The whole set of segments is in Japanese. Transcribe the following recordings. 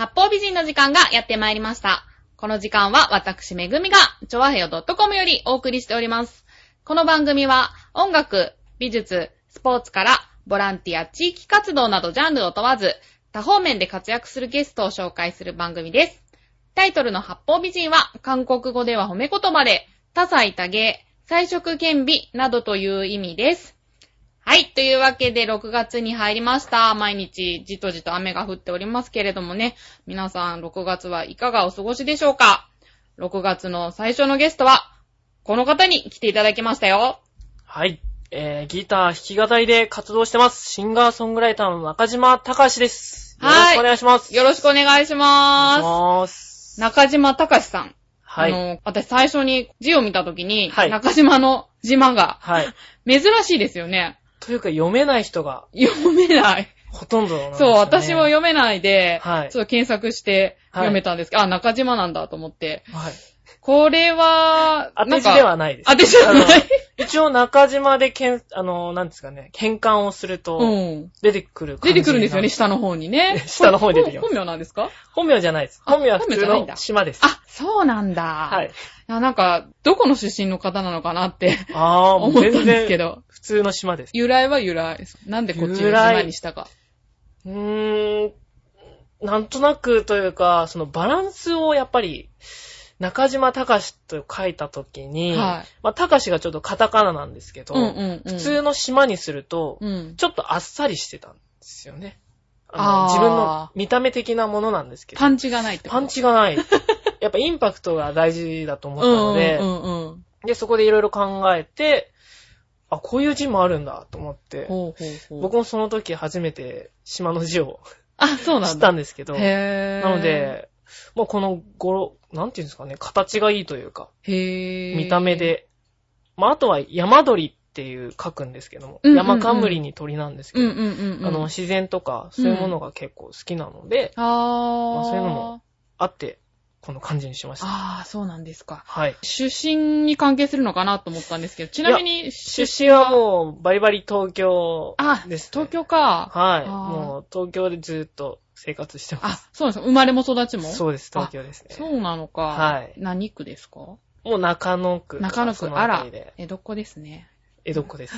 八方美人の時間がやってまいりました。この時間は私めぐみが、ちょわへよ .com よりお送りしております。この番組は音楽、美術、スポーツからボランティア、地域活動などジャンルを問わず、多方面で活躍するゲストを紹介する番組です。タイトルの八方美人は、韓国語では褒め言葉で、多彩多芸、彩色兼美などという意味です。はい。というわけで、6月に入りました。毎日、じとじと雨が降っておりますけれどもね。皆さん、6月はいかがお過ごしでしょうか ?6 月の最初のゲストは、この方に来ていただきましたよ。はい。えー、ギター弾き語りで活動してます。シンガーソングライターの中島隆です。よろはいしくお願いします。よろしくお願いしお願いしまます。す。中島隆さん。はい。あの、私最初に字を見たときに、はい中島の島がはい。珍しいですよね。というか読めない人が読めない。ほとんどなんですよ、そう、ね。私も読めないで、はいちょっと検索してはい読めたんですけど、あ、中島なんだと思って。はい。これは、当て字ではないです。当て字ではない？一応中島でけん、あの、なんですかね、変換をすると、うん。出てくる感出じてくるんですよね、な下の方にね。下の方に出てきます本名なんですか？本名じゃないです。あ本名は普通本名じゃないんだの島です。あ、そうなんだ。。はいなんか、どこの出身の方なのかなってあ思った全んですけ然ど。普通の島です。由来は由来。なんでこっちの由来島にしたか。うーん、なんとなくというか、そのバランスをやっぱり、中島隆と書いたときに、はいまあ、隆がちょっとカタカナなんですけど、うんうんうん。普通の島にすると、うん。ちょっとあっさりしてたんですよね。あーの自分の見た目的なものなんですけど、パンチがないってこと？パンチがない。やっぱインパクトが大事だと思ったので、うんうんうん。で、そこでいろいろ考えて、あ、こういう字もあるんだと思って、ほうほうほう。僕もその時初めて島の字をあ、そうなん知っだ。たんですけど、へー。なの、で、もうこの語呂、なんていうんですかね、形がいいというか、へー。見た目。で、まあ、あとは山鳥っていう書くんですけども、うんうんうん山冠に鳥なんですけど、うんうんうんうん。あの、自然とか、そういうものが結構好きなので、あー。まあそういうのもあって、この漢字にしました。あー、そうなんですか。はい。出身に関係するのかなと思ったんですけど、ちなみに出身はもう、バリバリ東京あ、です、ね。東京か。はい。もう、東京でずっと生活してまあす。、そうなんですか。生まれも育ちも？そうです、東京ですね。そうなのか。はい何区ですか？もう中野区。中野区。あら江戸っ子ですね。江戸っ子です。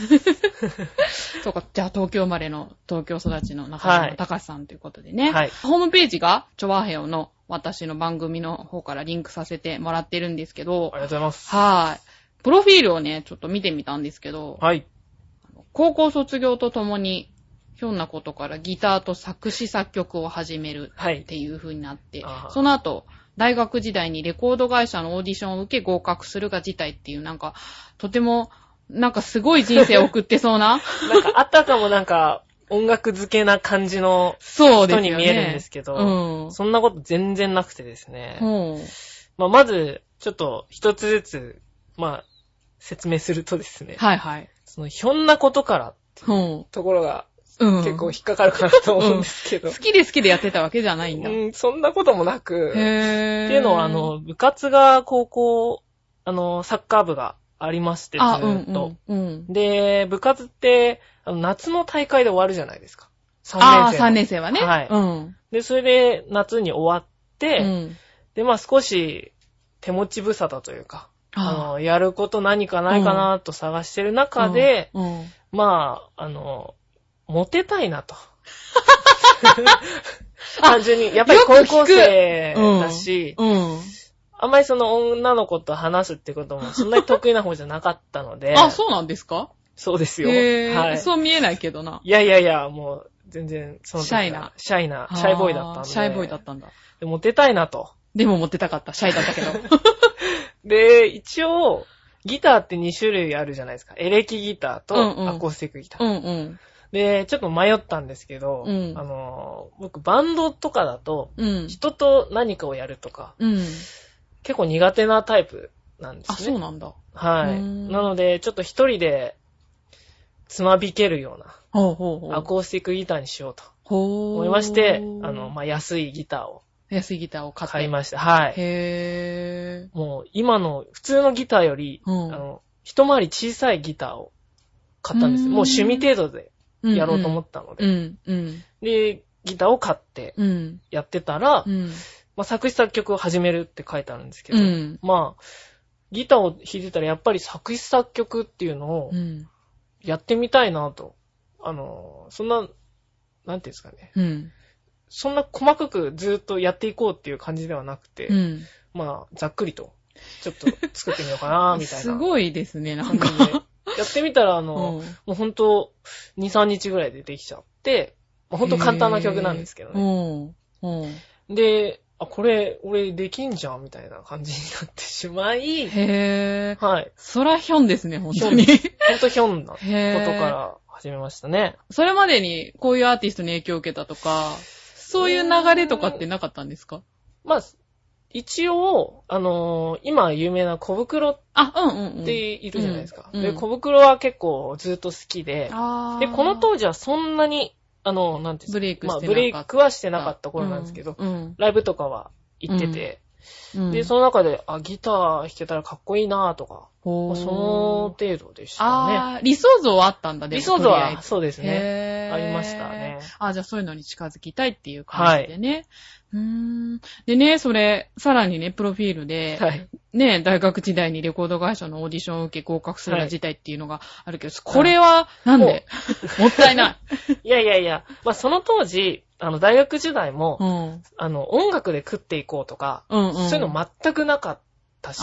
そうか。じゃあ、東京生まれの、東京育ちの中島隆さんということでね。はいホームページが、チョワヘオの私の番組の方からリンクさせてもらってるんですけどあり、がとうございます。はい。プロフィールをね、ちょっと見てみたんですけど、はい。高校卒業とともに、ひょんなことからギターと作詞作曲を始めるはいっ。ていう風になってあ、ーその後、大学時代にレコード会社のオーディションを受け合格するが事態っていう、なんか、とても、なんかすごい人生を送ってそうな、なんか、あたかもなんか、音楽漬けな感じの。人に見えるんですけど、うん。そんなこと全然なくてですね。まあ、まず、ちょっと一つずつ、まあ、説明するとですね、はいはい。その、ひょんなことからほところがう。うん。結構引っかかるかなと思うんですけど、好きで好きでやってたわけじゃないんだ。へうん、そんなこともなく、ー。っていうのは、あ、の、部活が高校、あの、サッカー部がありまして、ずあ、うん。うん。うん。で、部活って、あの夏の大会で終わるじゃないですか。3ああ、年生の。3年生はね。はいうん。で、それで夏に終わって、うん。で、まあ少し手持ち無沙汰というか、ああの、やること何かないかなと探してる中で、うん。うんまあ、あの、モテたいなと。単純に、やっぱり高校生だし、うん。あんまりその女の子と話すってこともそんなに得意な方じゃなかったので、あ、そうなんですか？そうですよ。はい。そう見えないけどな。いやいやいや、もう、全然、そのシャイな。シャイな、シャイボーイだったんで。あシャイボーイだったんだ。でモテたいなと。でも持ってたかった。シャイだったけど。で、一応、ギターって2種類あるじゃないですか。エレキギターとうんうんアコースティックギター。うんうん。で、ちょっと迷ったんですけど、うんあの、僕バンドとかだと、うん。人と何かをやるとか、うん。結構苦手なタイプなんですあ、ね。そうなんだ。はい。なので、ちょっと一人で、つまびけるような、ほうほうほう。アコースティックギターにしようと。思いまして、あの、まあ、安いギターを安いギターを買って。買いました。はい。へもう、今の普通のギターより、うんあの、一回り小さいギターを買ったんですもう趣味程度でー。やろうと思っったので。うん、うん。で、ギターを買ってうん。やってたら、うん。まあ、作詞作曲を始めるって書いてあるんですけど、うん。まあ、ギターを弾いてたらやっぱり作詞作曲っていうのをうん。やってみたいなと。あの、そんな、なんていうんですかね。うん。そんな細かくずっとやっていこうっていう感じではなくて、うん。まあ、ざっくりと、ちょっと作ってみようかな、みたいな。すごいですね、なんか。やってみたら、あの、うんもうほんと、2、3日ぐらいでできちゃって、まあほんと簡単な曲なんですけどね。ね。うん。で、あ、これ、俺できんじゃんみたいな感じになってしまい、へー。はい。そらひょんですね、本当に。ほんとひょんなこへー。とから始めましたね。それまでにこういうアーティストに影響を受けたとか、そういう流れとかってなかったんですか？まあ、一応、あのー今有名な小袋っあ、うんうんうん。ているじゃないですか。で、うんうん小袋は結構ずっと好きで、あーで、この当時はそんなに、あの、なんていうんですかブレイクしてなかったまあ、ブレイクはしてなかった頃なんですけど、うん。ライブとかは行ってて、うん。で、その中で、あ、ギター弾けたらかっこいいなとか、その程度でしたね。理想像はあったんだ、でも理想像は、そうですね。ありましたね。あ、じゃあそういうのに近づきたいっていう感じでね。うーん。でね、それ、さらにね、プロフィールで、はい。ね、大学時代にレコード会社のオーディションを受け合格するはい事態っていうのがあるけど、これは、なんで？もったいない。いやいやいや、まあその当時、あの、大学時代も、うん。あの、音楽で食っていこうとか、うんうん。そういうの全くなかったし、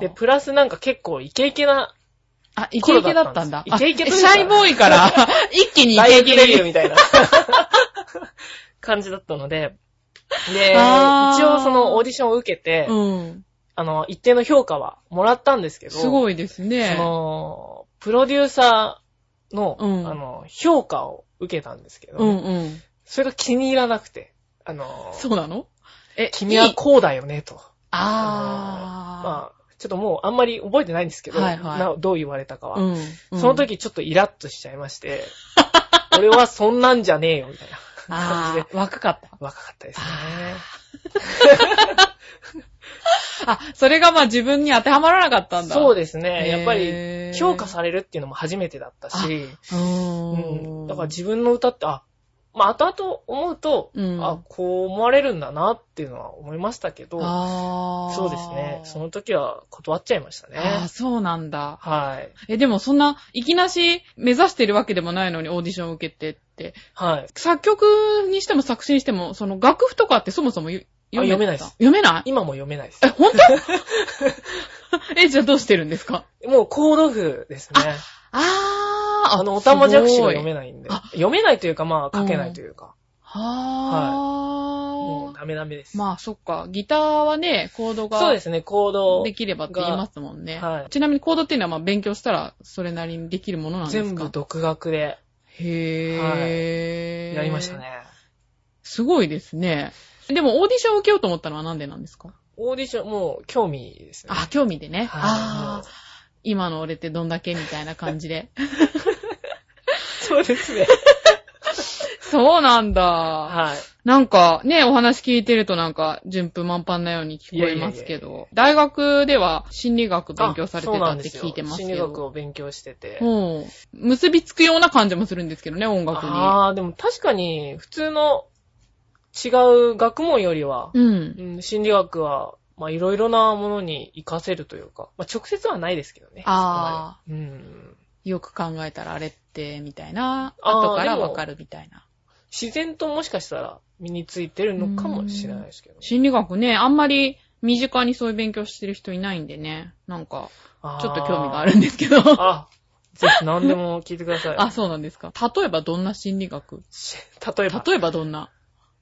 で、プラスなんか結構イケイケなあ、イケイケだったんだ。イケイケシャイボーイから、一気にイケイケに。デビューみたいな 感じだったので、で、一応そのオーディションを受けて、うん。あの、一定の評価はもらったんですけど、すごいですね。その、プロデューサーの、うんあの、評価を受けたんですけど、うんうん。それが気に入らなくて、あの、そうなの？え、君はいこうだよね、と。あまあ、ちょっともうあんまり覚えてないんですけど、はいはいなどう言われたかー。は。うん。うんその、時ちょっとイラッとしちゃいまして、俺はそんなんじゃねえよ、みたいな感じで若かった。若かったですね。あ、それがまあ自分に当てはまらなかったんだ。そうでですね。やっぱり、評価されるっていうのも初めてだったし、す。うん。だから自分の歌って、あ、まあ、後々思うと、うんあ、こう思われるんだなっていうのは思いましたけど。そうですね。その時は断っちゃいましたね。そうなんだ。はい。え、でもそんな、いきなし目指してるわけでもないのにオーディションを受けてって、はい。作曲にしても作詞にしても、その楽譜とかってそもそも読め読めないです読めない？今も読めないですえ、。本当？え、じゃあどうしてるんですか？もうコード譜ですね。あー。あの、おたまじゃくしが読めい。ないんであ。読めないというか、まあ、書けないというか。はー。もうダメダメです。まあ、そっか。ギターはね、コードがそうですね、コードできればって言いますもんね。はいちなみにコードっていうのはまあ勉強したらそれなりにできるものなんですか？全部独学でへー。やりました。ね。すごいですね。でもオーディションを受けようと思ったのはなんでなんですか？オーディション、もう興味ですね。あ、興味でね。はいああ、今の俺ってどんだけみたいな感じで。そうですね。そうなんだ。はい。なんかね、お話聞いてるとなんか順風満帆なように聞こえますけいやいやいやいど、大学では心理学勉強されてたって聞いてますけ心理学ど。を勉強してて。うん。結びつくような感じもするんですけどね、音楽に。ああ、でも確かに、普通の違う学問よりは、うん。うん、心理学は、まあ、いろいろなものに活かせるというか、まあ、直接はないですけどね。あそこまでうん。よく考えたらあれって、みたいな。後からわかるみたいな。自然ともしかしたら身についてるのかもしれないですけど。心理学ね、あんまり身近にそういう勉強してる人いないんでね。なんか、ちょっと興味があるんですけど。あー。ぜひ何でも聞いてください。あ、そうなんですか。例えばどんな心理学？し 例えば。例えばどんな？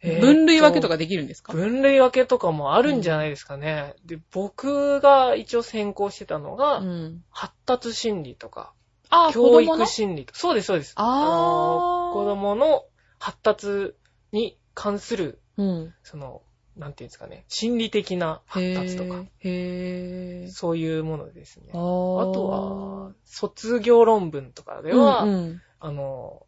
分類分けとかできるんですか？分類分けとかもあるんじゃないですかね。で、僕が一応専攻してたのが、うん。発達心理とか、あ、教育心理とか。そうです、そうです。あーの子供の発達に関する、うん。その、なんていうんですかね、心理的な発達とか、へ。そういうものですね。あとは、卒業論文とかでは、うんうん、あの、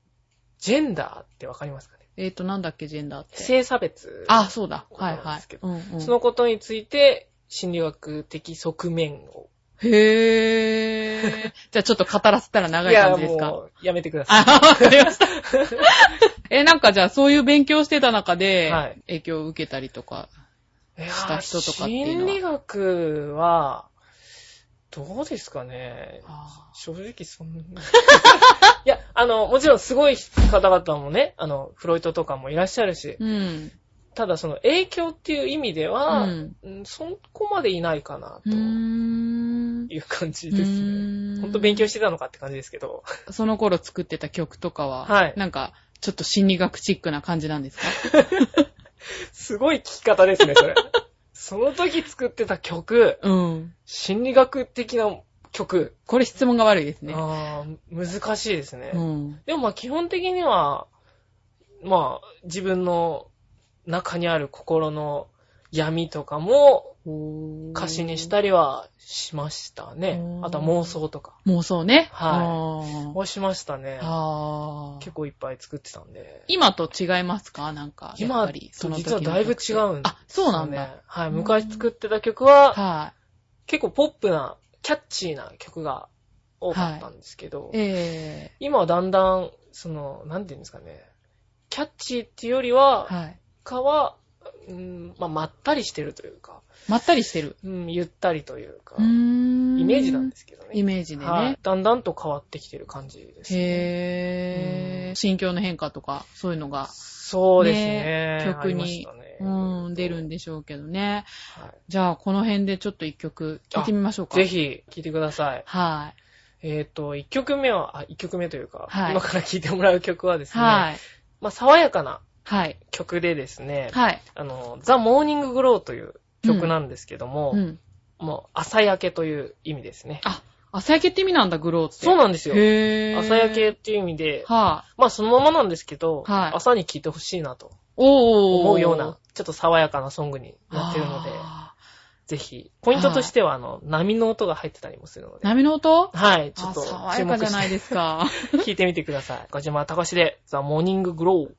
ジェンダーってわかりますかね？えっ、と、なんだっけ、ジェンダーって。性差別。あ、そうだ。はいはいそのことについて、心理学的側面をへー。じゃあちょっと語らせたら長い感じですか？いや、もう、やめてください。あ、わかりました。え、なんかじゃあそういう勉強してた中ではい、影響を受けたりとか。した人とかっていうのは心理学は、どうですかね。あ正直そんなに。いや、あの、もちろんすごい方々もね、あの、フロイトとかもいらっしゃるし、うん。ただその影響っていう意味では、うんうんそこまでいないかな。という感じですね。ほんと勉強してたのかって感じですけど。その頃作ってた曲とかは、はいなんか、ちょっと心理学チックな感じなんですか？すごい聞き方ですね、それ。その時作ってた曲、うん。心理学的な曲、これ質問が悪いですね。あー難しいですね。うん。でもまあ基本的には、まあ自分の中にある心の闇とかも歌詞にしたりはしましたねあとは妄想とか妄想ね。はいい。をしましたね。結構いっぱい作ってたんで。今と違いますか？なんか、今ぱり、その時実はだいぶ違うんですよね。あ、そうなんだ。はい。昔作ってた曲は、は結構ポップな、キャッチーな曲が多かったんですけど、い。え今はだんだん、その、なんていうんですかね、キャッチーっていうよりえは、はい。かは、うん、まあ、まったりしてるというか、まったりしてる。うん、ゆったりというか、うーん。イメージなんですけどね。イメージでね。はい。だんだんと変わってきてる感じです、ね。へー。心境の変化とか、そういうのが、そうですね。ね曲にねうん、出るんでしょうけどね。はじゃあ、この辺でちょっと一曲聴いてみましょうか。い。ぜ。ひ、聴いてください。はい。えっ、と、一曲目は、あ、一曲目というか、はい今から聴いてもらう曲はですね、はい。まあ、爽やかなはい。曲でですね、はい。あの、ザ・モーニング・グローという曲なんですけども、うん。もう、朝焼けという意味ですね。あ、朝焼けって意味なんだ、グローって。そうなんですよ。へー。朝焼けっていう意味で、はまあそのままなんですけど、はい朝に聴いてほしいなと。思うような、ちょっと爽やかなソングになってるので、あぜひ、ポイントとしては、あの、波の音が入ってたりもするのーで、波の音？はい、ちょあっと爽注目やかじゃないですか。聴いてみてください。中嶌タカシで、ザ・モーニング・グロー。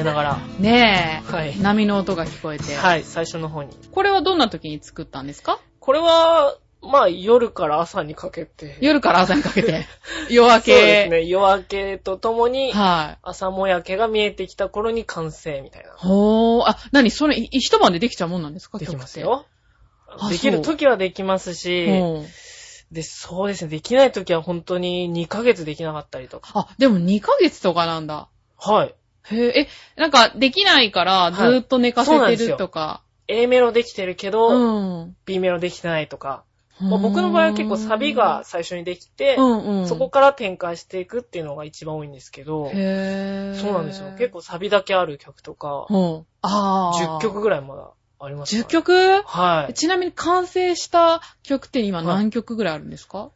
我ながら。ねえ、はい。波の音が聞こえて。はい、最初の方に。これはどんな時に作ったんですか？これは、まあ、夜から朝にかけて。夜から朝にかけて。夜明そうけ。ですね。夜明けとともに、はい。朝もやけが見えてきた頃に完成みたいな。ほー。あ、なにそれ、い一晩でできちゃうもんなんですか？できます曲よ。あできる時はできますし、うん。で、そうですね。できない時は本当に2ヶ月できなかったりとか。あ、でも2ヶ月とかなんだ。はい。へえ、え、なんか、できないから、ずーっと寝かせてるとか。A メロできてるけど、うん。B メロできてないとか。まあ僕の場合は結構サビが最初にできて、うんうん。そこから展開していくっていうのが一番多いんですけど。そうなんですよ。結構サビだけある曲とか、うん。あー。10曲ぐらいまだあります、10曲？はい。ちなみに完成した曲って今はい何曲ぐらいあるんですか、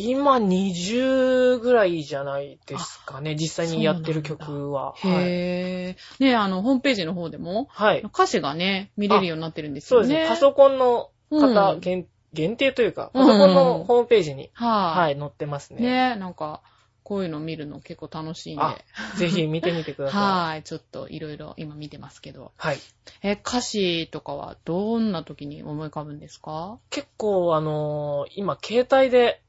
今20ぐらいじゃないですかね。実際にやってる曲は。はい。へー。ねあの、ホームページの方でも、はい。歌詞がね、見れるようになってるんですよね。そうですね。パソコンの方、うん限限定というか、パソコンのホームページに、はい、はい、載ってますね。ねなんか、こういうの見るの結構楽しいんで。あぜひ見てみてください。はい。ちょっといろいろ今見てますけど。はい。え、歌詞とかはどんな時に思い浮かぶんですか？結構、あのー今、携帯で、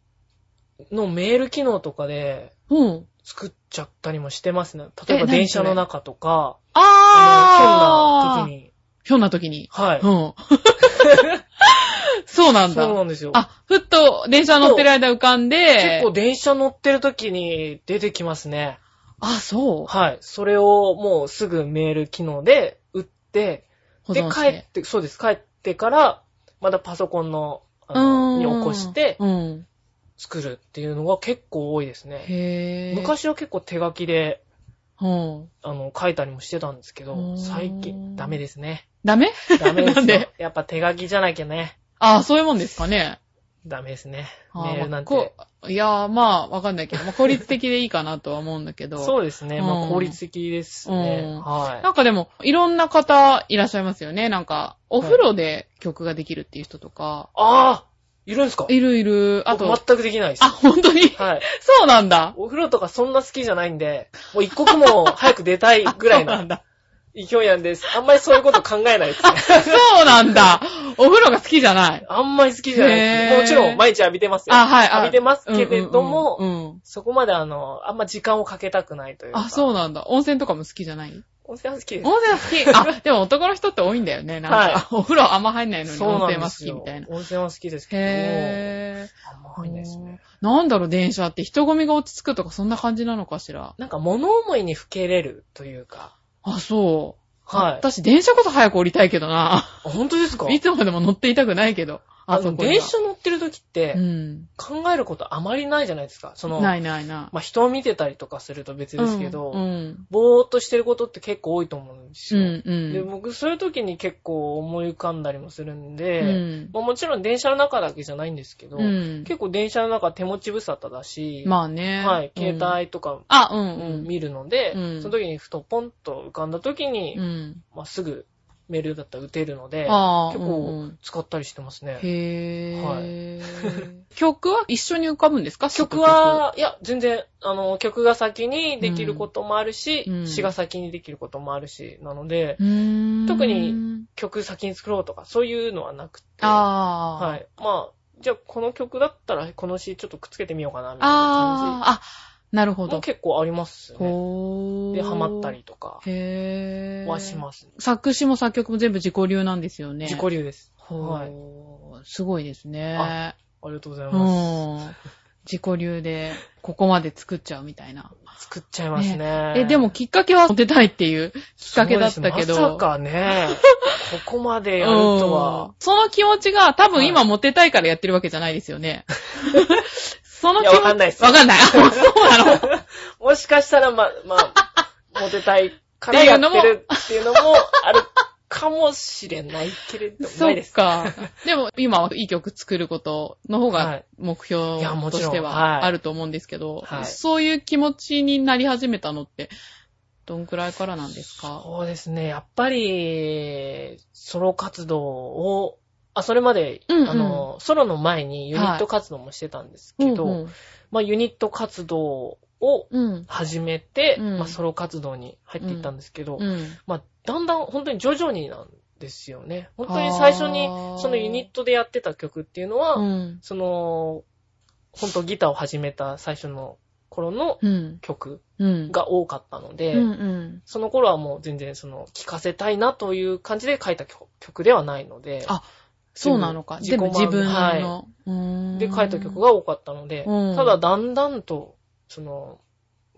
のメール機能とかでうん。作っちゃったりもしてますね。例えば電車の中とか、あーあの、ひょんな時に。ひょんな時に。はい。うん。そうなんだ。そうなんですよ。あ、ふっと電車乗ってる間浮かんで。結構電車乗ってる時に出てきますね。あ、そう。はい。それをもうすぐメール機能で打って、で、保存し帰って、そうです。帰ってから、またパソコンの、あのに起こしてうん。作るっていうのが結構多いですね。へー。昔は結構手書きで、うん。あの、書いたりもしてたんですけど、うん最近、ダメですね。ダメ？ダメです なんで？よ。やっぱ手書きじゃなきゃね、あ、そういうもんですかね。ダメですね。あメールなんて。まあこういやー、まあ、わかんないけど、まあ、効率的でいいかなとは思うんだけど。そうですね。まうんあ効率的ですね。うんはい。なんかでも、いろんな方いらっしゃいますよね。なんか、お風呂で曲ができるっていう人とか。ああいるんですか？いるいる。あと、僕全くできないです。あ、本当に？はい。そうなんだ。お風呂とかそんな好きじゃないんで、もう一刻も早く出たいぐらいな。勢いなんです。あんまりそういうこと考えないですね。そうなんだ。お風呂が好きじゃない。あんまり好きじゃないへです。ーもちろん毎日浴びてますよ。あ、はい。あ浴びてますけれども、うんうんうんうんそこまであの、あんま時間をかけたくないというか。あ、そうなんだ。温泉とかも好きじゃない？温泉は好きです。温泉好き。あ、でも男の人って多いんだよね。なんか、はいお風呂あんま入んないのに温泉は好きみたいな。温泉は好きですけど。へあんま入んないですね。ー。なんだろう、電車って人混みが落ち着くとかそんな感じなのかしら。なんか物思いにふけれるというか。あ、そう。はい。私、電車こそ早く降りたいけどな。あ本当ですか？いつまでも乗っていたくないけど。あの、電車乗ってる時ってうん。考えることあまりないじゃないですか。その、ないないない。まあ、人を見てたりとかすると別ですけど、うん。ぼーっとしてることって結構多いと思うんですよ。うん。うん。で、僕そういう時に結構思い浮かんだりもするんで、うんまあ、もちろん電車の中だけじゃないんですけど、うん。結構電車の中手持ち無沙汰だし、まあね。はい、うん携帯とか、あ、うんうん。見るので、うんその時にふとポンと浮かんだ時に、うん。まあ、すぐメールだったら打てるので、ああ、結構ん使ったりしてますね。へー。曲は一緒に浮かぶんですか？曲、は、いや、全然、あの、曲が先にできることもあるし、うん。詩が先にできることもあるし、なので、特に、曲先に作ろうとか、そういうのはなくて、ああ。はい。まあ、じゃあこの曲だったら、この詩ちょっとくっつけてみようかな、みたいなああ、あ、なるほど。結構ありますね。ほーで、ハマったりとかへー。はします。作詞も作曲も全部自己流なんですよね。自己流です。ほはい。ー。すごいですね。あありがとうございうます。ん。自己流で、ここまで作っちゃうみたいな。作っちゃいますね。え、でもきっかけはモテたいっていうきっかけだったけど。まさかね、ここまでやるとうんは。その気持ちが多分今モテたいからやってるわけじゃないですよね。その気やわかんないっすわかんない。あ そうなの。もしかしたら、ま、まあ、モテたいからやってるっていうのもあるかもしれないけれど、そないです。っか。でも今はいい曲作ることの方がはい目標いやもとしてちろんはいはあると思うんですけど、はいそういう気持ちになり始めたのって、どんくらいからなんですか？そうですね。やっぱり、ソロ活動を、あ、それまで、うんうんあの、ソロの前にユニット活動もしてたんですけど、うんまあ、ユニット活動をうん。始めて、うんまあ、ソロ活動に入っていったんですけど、うん。まあ、だんだん本当に徐々になんですよね。本当に最初にそのユニットでやってた曲っていうのは、うん。その、本当ギターを始めた最初の頃のうん。曲うん。が多かったので、うんうん。その頃はもう全然その聴かせたいなという感じで書いた曲曲ではないので、あそうなのか。自己全部自分の。はい。で書いた曲が多かったので、うん。ただだんだんと、その、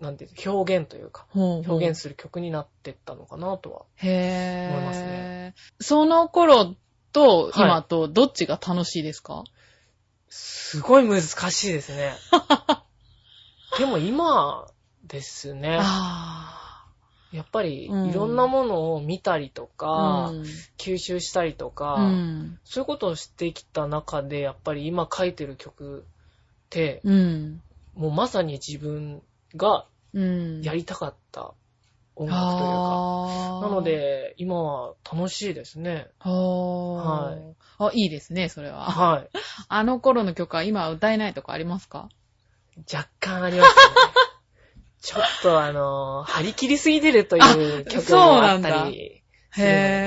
なんていうの表現というか、表現する曲になってったのかなとは。へ思いますぇね。その頃とはい。今とどっちが楽しいですか、すごい難しいですね。でも今ですね、あやっぱりうんいろんなものを見たりとあ。か、うん吸収したりとか、うん。そういうことをしてきた中で、やっぱり今書いてる曲って、うん。もうまさに自分がうん。やりたかった音楽というか、なの、で、今は楽しいですね。ははいい。あ、いいですね、それは。はい。あの頃の曲は今は歌えないとかありますか？若干ありますね。ちょっとあのー張り切りすぎてるという曲もあったり、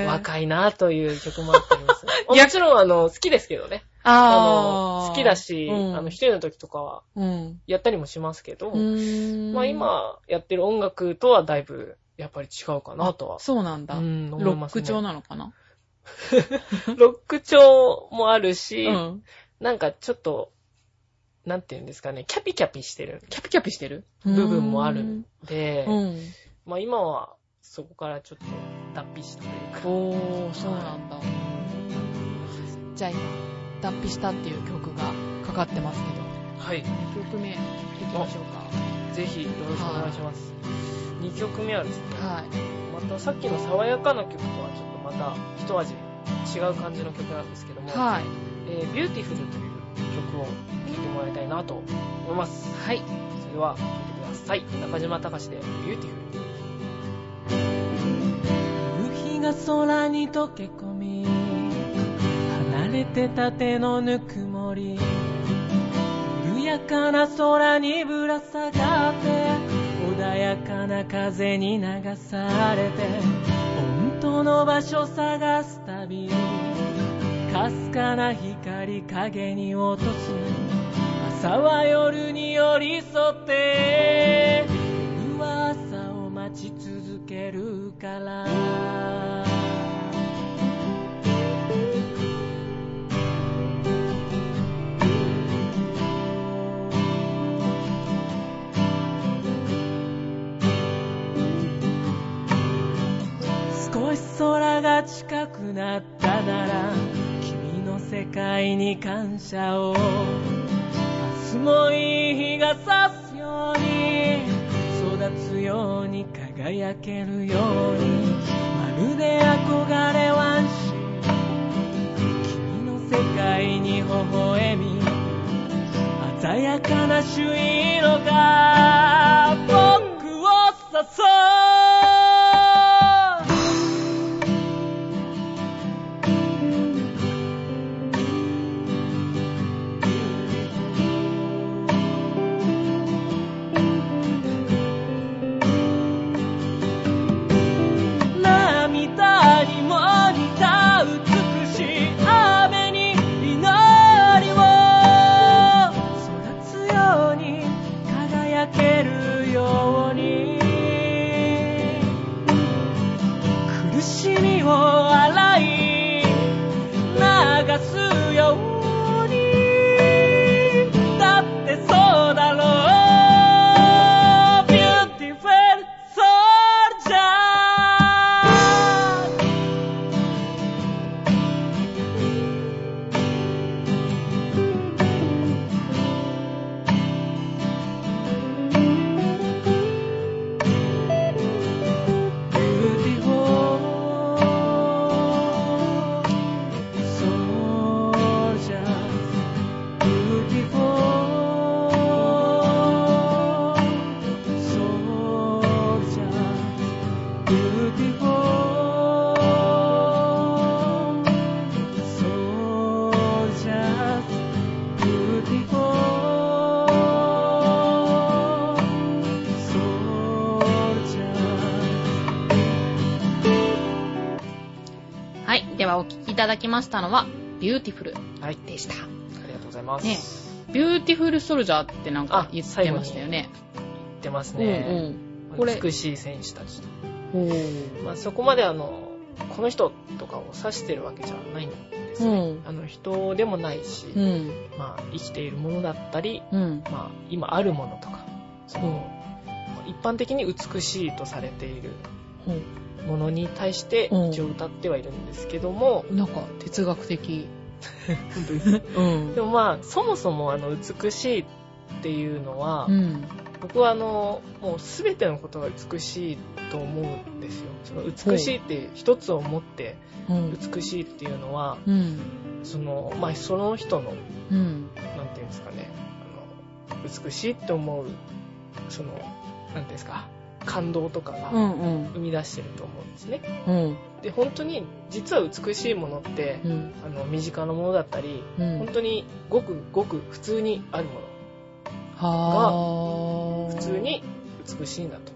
若いなという曲もあったります、ね。も逆ちろんあの、好きですけどね。あの、好きだし、うんあの、一人の時とかはうん。やったりもしますけど、うーんまあ、今やってる音楽とはだいぶやっぱり違うかなとは。そうなんだ。うん思いロック調なのかな？ロック調もあるし、うん。なんかちょっと、なんていうんですかね、キャピキャピしてるキャピキャピしてる部分もあるんで、うん。まあ今はそこからちょっと脱皮したというか。おー、そうなんだ。じゃあ今、脱皮したっていう曲がかかってますけど、はい。2曲目いきましょうか。ぜひよろしくお願いします。2曲目はですね、はい。またさっきの爽やかな曲とはちょっとまた一味違う感じの曲なんですけども、はい。えー、ビューティフルという曲を聴いてもらいたいなと思います。はい。それでは聴いてください。中嶌タカシでビューティフル。夕日が空に溶け込み離れてた手のぬくもり緩やかな空にぶら下がって穏やかな風に流されて本当の場所探す旅かすかな光影に落とす。朝は夜に寄り添って夜は朝を待ち続けるから。に感謝を。明日もいい日が差すように育つように輝けるようにまるで憧れワンシ君の世界に微笑み鮮やかな朱色ただきましたのは、ビューティフルはい。でした。ありがとうございます。ねビューティフルソルジャーってなんかあ言ってましたよね。言ってますうんね。これ美しい選手たち。うん。おまあ、そこまであの、この人とかを指してるわけじゃないんですね。うんあの人でもないし、うん。まあ、生きているものだったり、うん。まあ、今あるものとか、その、一般的に美しいとされているものに対してうん一応歌ってはいるんですけども、なんか哲学的。本当ですうんでもまあ、そもそもあの、美しいっていうのは、うん。僕はあの、もう全てのことが美しいと思うんですよ。その美しいって一つを持ってうん。美しいっていうのは、うん。その、まあ、その人の、うん。なんていうんですかね、あの、美しいって思う、その、なんていうんですか、感動とかが。生み出してると思うんですね。うん。で、本当に、実は美しいものって、うん。あの、身近なものだったり、うん。本当にごくごく普通にあるもはの、普通に美しいんだと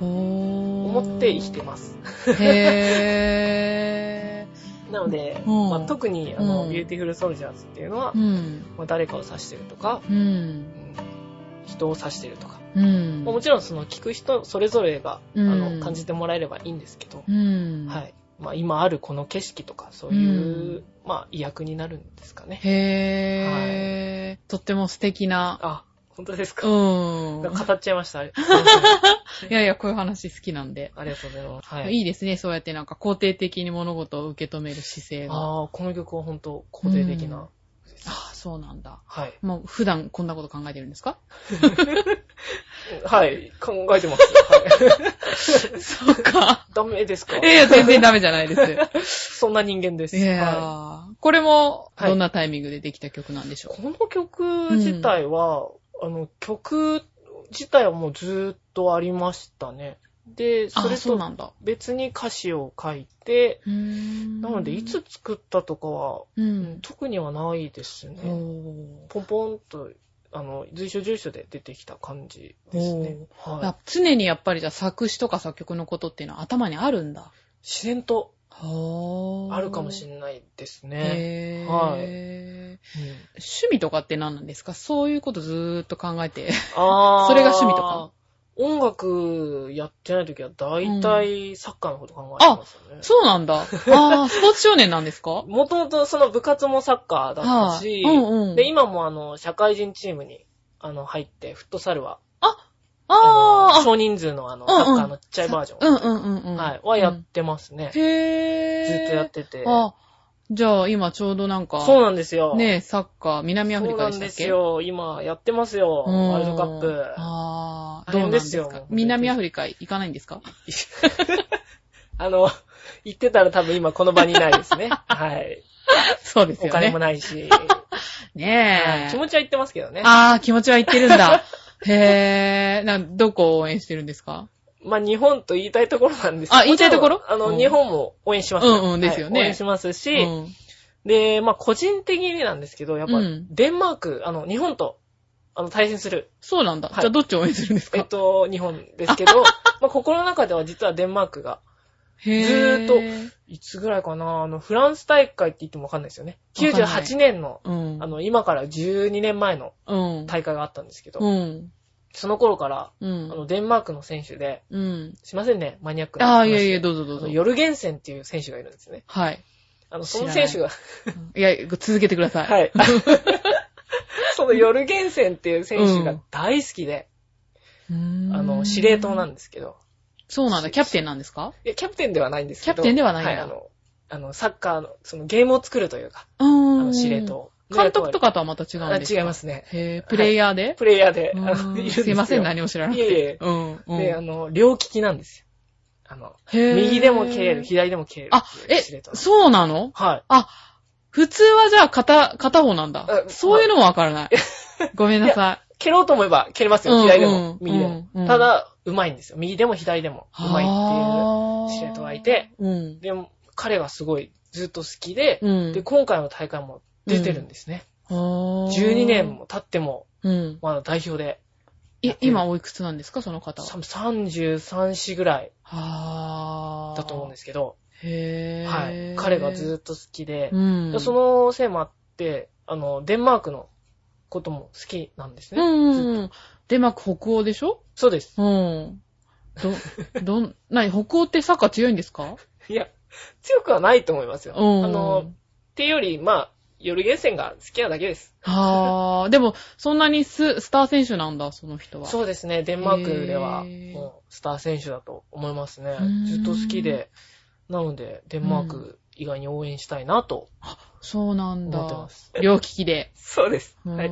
思思って生きてます。へ なので、うんまあ、特にあの、うんビューティフルソルジャーズっていうのは。まあ、誰かを指してるとか、人を指してるとか、うん。まあもちろんその聞く人それぞれが、うんあの感じてもらえればいいんですけど、うん。はいまあ、今あるこの景色とかそういう、まあ、意訳になるんですかね。へー。とっても素敵な。あ、本当ですか、うん。語っちゃいました。いやいや、こういう話好きなんで。ありがとうございます。はい。いいですね、そうやってなんか肯定的に物事を受け止める姿勢が。あこの曲は本当肯定的な。うんあ、そうなんだ。はい。もう普段こんなこと考えてるんですか？はい。考えてます。はい。そうか。ダメですか？いやいや、全然ダメじゃないです。そんな人間です。いやはーこれも、はいどんなタイミングでできた曲なんでしょい、この曲自体は、あの、曲自体はもうずーっとありましたね。で、それと。別に歌詞を書いて、うーんなので、いつ作ったとかは、ううんん。特にはないですおね。ーポンポンと、あの、随所随所で出てきた感じですね。はい。や常にやっぱりじゃあ作詞とか作曲のことっていうのは頭にあるんだ。自然とはあるかもしれないですね。はい趣うん味とかって何なんですか？そういうことずーっと考えて。それが趣味とか？音楽やってない時は大体サッカーのこと考えてますよね。そうなんだ。ああ、スポーツ少年なんですか？もともとその部活もサッカーだったし、はいうんうんで、今もあの、社会人チームに、あの、入って、フットサルは、ああ、の少人数のあの、サッカーのちっちゃいバージョン、うんうんうんうん。はい、はやってますね。へー。ずっとやってて。あ、じゃあ、今ちょうどなんか、そうなんですよ。ねえ、サッカー、南アフリカでそうなんしたっけですよ。今、やってますよ。うんワールドカップ。ああ、大どうなんですか？南アフリカ行かないんですか？あの、行ってたら多分今この場にいないですね。はい。そうですよね。お金もないし。ねえ。はい気持ちは言ってますけどね。ああ、気持ちは言ってるんだ。へえ、な、どこを応援してるんですか？まあ、日本と言いたいところなんですけどあ言いたいところ？あの、うん。日本も応援します。うんうんですよね。はい応援しますし、うん。で、まあ、個人的になんですけど、やっぱ、うん。デンマーク、あの、日本と、あの、対戦する、そうなんだ。はい。じゃあどっちを応援するんですか？えっと、日本ですけど、まあ、心の中では実はデンマークが、へずーっといつぐらいかな、あの、フランス大会って言ってもわかんないですよね。わかんない。98年の、うん。あの、今から12年前のうん。大会があったんですけど、うん。その頃から、うあん。の、デンマークの選手で、うん。すいませんね、マニアックなああ。いやいや、どうぞどうぞ。ヨルゲンセンっていう選手がいるんですね。はい。あの、その選手が、いや、続けてください。はい。そのヨルゲンセンっていう選手が大好きで、うーんあの、司令塔なんですけど、そうなんだ。キャプテンなんですか？いや、キャプテンではないんですけど、キャプテンではないんだはい、あの、あの、サッカーの、そのゲームを作るというか。あの、司令塔。監督とかとはまた違うんあですか？違いますね。へぇプレイヤーで、プレイヤーで、うあの、いるんですいません、何も知らなくて。いえいえうん。うんで、あの、両利きなんですよ。あの、右でも蹴れる、左でも蹴れるあえそうなの？はい。あ、普通はじゃあ片、片方なんだ。あそういうのもわからない。ごめんなさい。蹴ろうと思えば蹴れますよ、うん左でもうん、右でもうんうん。ただ、うまいんですよ。右でも左でもうまいっていう司令塔がいて、うん。でも、彼がすごいずっと好きで、うん。で、今回の大会も出てるんですね。12 12年。も経っても、うん。まだ代表で、え、今おいくつなんですかその方は？さ33、4ぐらい。だと思うんですけど。はい。彼がずっと好きで、うん。そのせいもあって、あの、デンマークのことも好きなんですね。デンマーク北欧でしょ？そうです。うん。ど、どん、なに、北欧ってサッカー強いんですか？いや、強くはないと思いますよ。うん。あの、っていうより、まあ、夜ゲーセンが好きなだけです。はー。でも、そんなにス、スター選手なんだ、その人は。そうですね。デンマークでは、もう、スター選手だと思いますねん。ずっと好きで。なので、デンマーク以外に応援したいなとそうなんだ。思ってます。両利きで。そうです。うはい。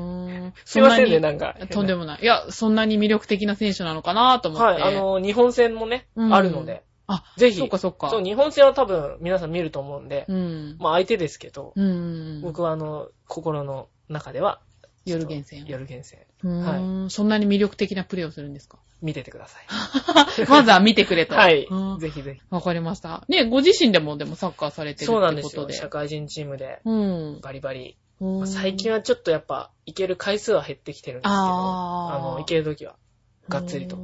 すいませんね、そなんか。とんでもない。いや、そんなに魅力的な選手なのかなと思って。はい、あ、の、日本戦もね、うんあるので、あ、ぜひそっかそっか。そう、日本戦は多分皆さん見ると思うんで、うん。まあ相手ですけど、うん。僕はあの、心の中では、夜厳選を夜厳選。うーん、そんなに魅力的なプレーをするんですか？見ててください。まずは見てくれと。はいうん。ぜひぜひ。わかりました。ね、ご自身でもでもサッカーされてるそうなんですよ。ってことで。社会人チームで、うん。バリバリ。最近はちょっとやっぱ、行ける回数は減ってきてるんですけど、あの、行けるときは、がっつりと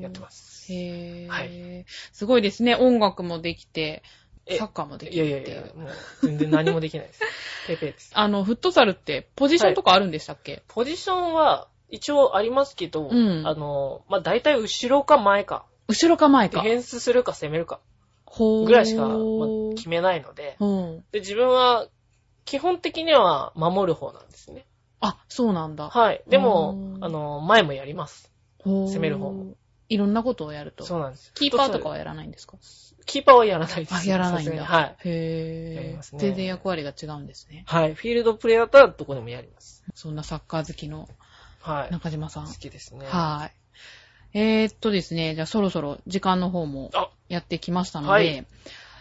やってます。へー。はすごいですね。音楽もできて、えサッカーもできいやいるっていう。やいや、もう、全然何もできないです。ペーペーです。あの、フットサルってポジションとかあるんでしたっけ、ポジションは、一応ありますけど、うんあの、まあ、大体後ろか前か、後ろか前か。ディフェンスするか攻めるか、ほーぐらいしか、まあ決めないので、うん。で、自分は、基本的には守る方なんですね。あ、そうなんだ。はい。でもう、んあの、前もやります。攻攻める方も。いろんなことをやると。そうなんです。キーパーとかはやらないんですか？キーパーはやらないです。あ、やらないんだ。はい。やへー、りますね全然役割が違うんですね。はい。フィールドプレイだったらどこでもやります。そんなサッカー好きのはい。中島さん。好きですね。はい。えー、っとですね、じゃあそろそろ時間の方もあやってきましたので、はい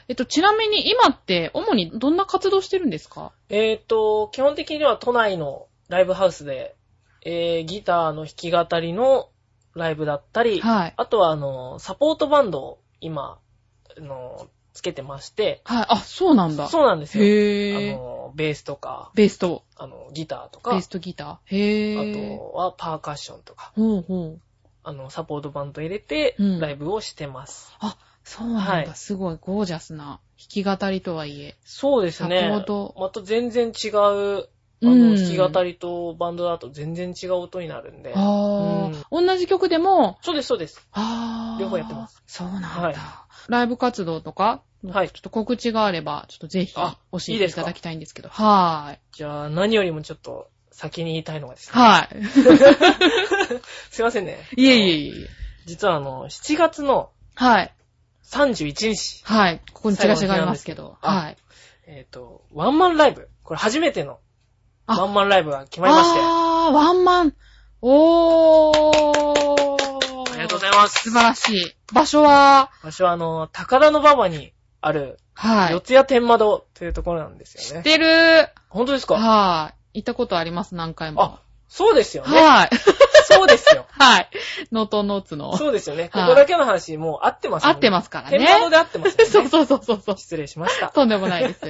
えっと、ちなみに今って主にどんな活動してるんですか？えっ、と、基本的には都内のライブハウスで、えー、ギターの弾き語りのライブだったり、はい。あとは、あの、サポートバンドを今、あの、つけてまして、はい。あ、そうなんだ。そうなんですよ。へあー。の、ベースとか、ベースと、あの、ギターとか、ベーあスとギター。へー。とはパーカッションとか、ほうほう。あの、サポートバンド入れてうん、ライブをしてます。あ、そうなんだ。はいすごいゴージャスな弾き語りとはいえ。そうですね。サポートまた全然違う、あうんの、弾き語りとバンドだと全然違う音になるんで。あー、同じ曲でも、そうです、そうです。あー。両方やってます。そうなんだ。はいライブ活動とか、はいちょっと告知があれば、ちょっとぜひ教あえていただきたいんですけど。はーい。じゃあ、何よりもちょっと先に言いたいのがですね。はい。すいませんね。いえいえいえ。実はあの、7月のはい。31日、はい。ここにチラシがありますけど。はい。えっ、と、ワンマンライブ。これ初めてのあワンマンライブが決まりまして。あー、ワンマン。おー。ありがとうございます素晴らしい。場所は、私はあの、高田の馬場にある、はい。四谷天窓というところなんですよね。知ってる。本当ですか？はい。行ったことあります、何回も。あ、そうですよね。はい。そうですよ。はい。ノートノーツの。そうですよね。こはいこだけの話、もう合ってます合ってますからね天窓で合ってますよね。そうそうそうそうそう。失礼しました。とんでもないです。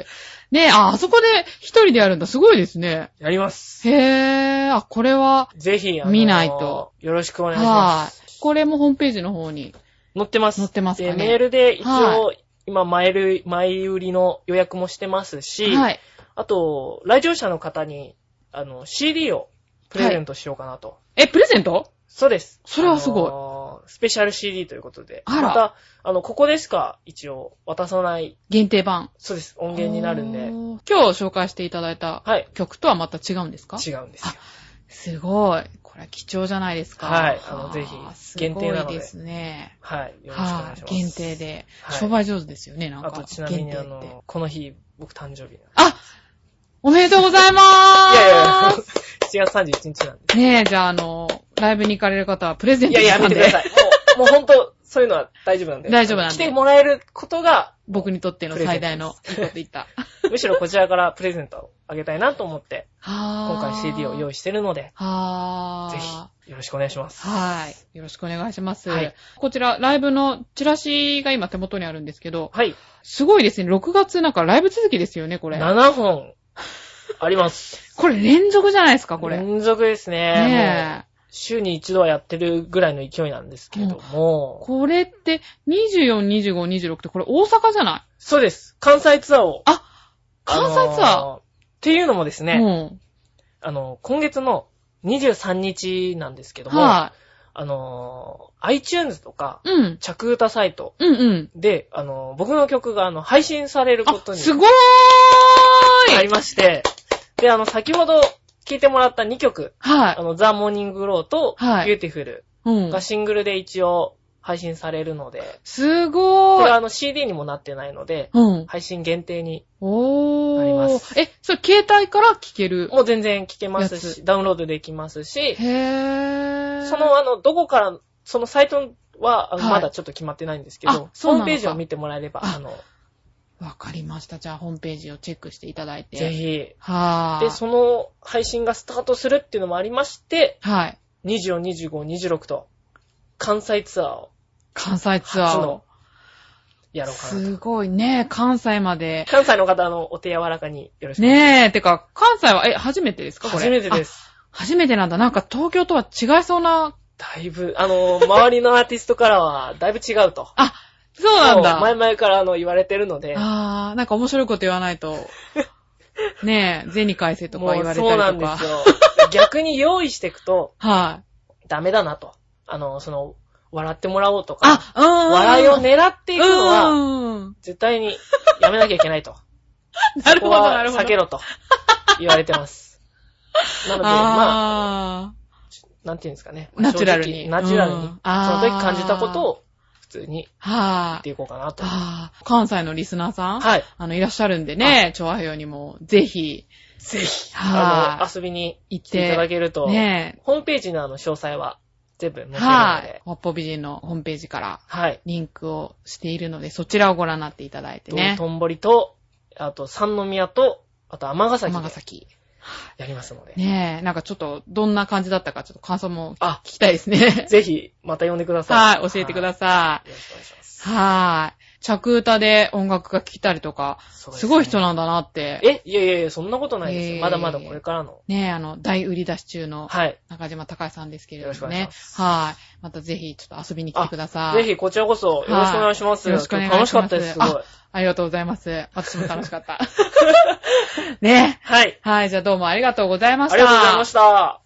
ねえ、あ、あそこで一人でやるんだ。すごいですね。やります。へー。あ、これは、ぜひ、あの見ないと。よろしくお願いしまはいす。。これもホームページの方に。載ってます。載ってますかねでメールで一応、は今、前る、前売りの予約もしてますし、はい。あと、来場者の方に、あの、CD をプレゼントしようかなと。え、プレゼント？そうです。それはすごいあのースペシャル CD ということで。あらまた、あの、ここでしか一応渡さない、限定版。そうです、音源になるんで。今日紹介していただいたはい。曲とはまた違うんですか？違うんですよ。すごい。これは貴重じゃないですか。はいあのぜひ限定なのですごいですね。はい。よろしくお願はいいします。限定で。はい商売上手ですよね、なんか。あと、ちなみにあの、この日、僕誕生日あおめでとうございまーすいやいや、7月31日なんで。ねえ、じゃあ、あの、ライブに行かれる方はプレゼントいや、トしたんでやめてください。もう、もうほんと、そういうのは大丈夫なんで。大丈夫なんで来てもらえることが、僕にとっての最大のいいこと言った。むしろこちらからプレゼントをあげたいなと思って、今回 CD を用意してるので、ぜひ、よろしくお願いします。はい。よろしくお願いします。はいこちら、ライブのチラシが今手元にあるんですけど、はい。すごいですね。6月なんかライブ続きですよね、これ。7本、あります。これ連続じゃないですか、これ。ね連続ですね。もうえ。週に一度はやってるぐらいの勢いなんですけども、これって、24、25、26ってこれ大阪じゃない？そうです。関西ツアーを。あ関西ツアー、あのーっていうのもですね、うん。あの、今月の23日なんですけども、はあのー、iTunes とか、い。うん。着歌サイトうんうん。で、あのー、僕の曲があの、配信されることあ、にすごーいありまして、で、あの、先ほど聴いてもらった2曲、はいあ。の、ザ・モーニング・グローと、はいビューティフルうんが。シングルで一応配信されるので、すごーい。これはあの CD にもなってないので、うん。配信限定に、おありまー。すえ、それ携帯から聴けるもう全然聴けますし、ダウンロードできますし、へー。そのあの、どこから、そのサイトは、あのはいまだちょっと決まってないんですけあど、そうなのかホームページを見てもらえれば、ああの、わかりました。じゃあ、ホームページをチェックしていただいて。ぜ。ひ。はー。で、その配信がスタートするっていうのもありまして、はい。24、25、26と、関西ツアーを関西ツアーを。やろうかなと。すごいね。関西まで。関西の方、あの、お手柔らかによろしくお願いします。ねえ。てか、関西は、え、初めてですかこれ？初めてです。あ。初めてなんだ。なんか東京とは違いそうな。だいぶ、あの、周りのアーティストからは、だいぶ違うと。あ、そうなんだ。前々からあの言われてるので、あー、なんか面白いこと言わないと。ねえ、銭返せとか言われたりとか。そうなんですよ。逆に用意していくとはい。ダメだなと。あの、その、笑ってもらおうとか、あ、うん。笑いを狙っていくのは、うん。絶対にやめなきゃいけないと。なるほど、なるほど。避けろと言われてます。なので、まあ、あなんていうんですかね。ー、ナチュラルに。ナチュラルに、うんその時感じたこと。を普通にはい言って。いこうかなと。あー関西のリスナーさんはい。あの、いらっしゃるんでね、調和表にも、ぜひ、ぜひ、はいあの、遊びに行っ来ていただて、けると、ねホームページのあの、詳細は全部載ってるので、はい。ワッポ美人のホームページからはい。リンクをしているので、そちらをご覧になっていただいてね。とんぼりと、あと三宮と、あと尼崎で尼崎。やりますので、ねえ、なんかちょっと、どんな感じだったか、ちょっと感想もあ聞きたいですね。ぜひ、また呼んでください。はい、教えてください。よろしくお願いします。い。はい。着歌で音楽が聴きたりとか、すねごい人なんだなって。え、いやいやいや、そんなことないですよ。えーまだまだこれからの。ねえ、あの、大売り出し中のはい。中島隆さんですけれよろしくどもねお願いしま。すはい。またぜひ、ちょっと遊びに来てください。ぜひ、こちらこそ、よろしくお願いします。はいよろしくお願いします楽しかったです、すごい。ありがとうございます。私も楽しかった。ねはい。はい、じゃあどうもありがとうございました。ありがとうございました。